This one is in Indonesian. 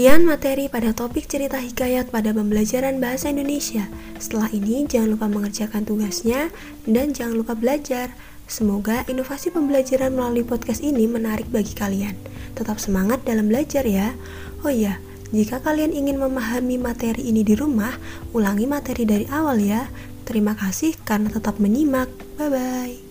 Sekian materi pada topik cerita hikayat pada pembelajaran bahasa Indonesia. Setelah ini, jangan lupa mengerjakan tugasnya dan jangan lupa belajar. Semoga inovasi pembelajaran melalui podcast ini menarik bagi kalian. Tetap semangat dalam belajar ya. Oh iya, jika kalian ingin memahami materi ini di rumah, ulangi materi dari awal ya. Terima kasih karena tetap menyimak. Bye bye.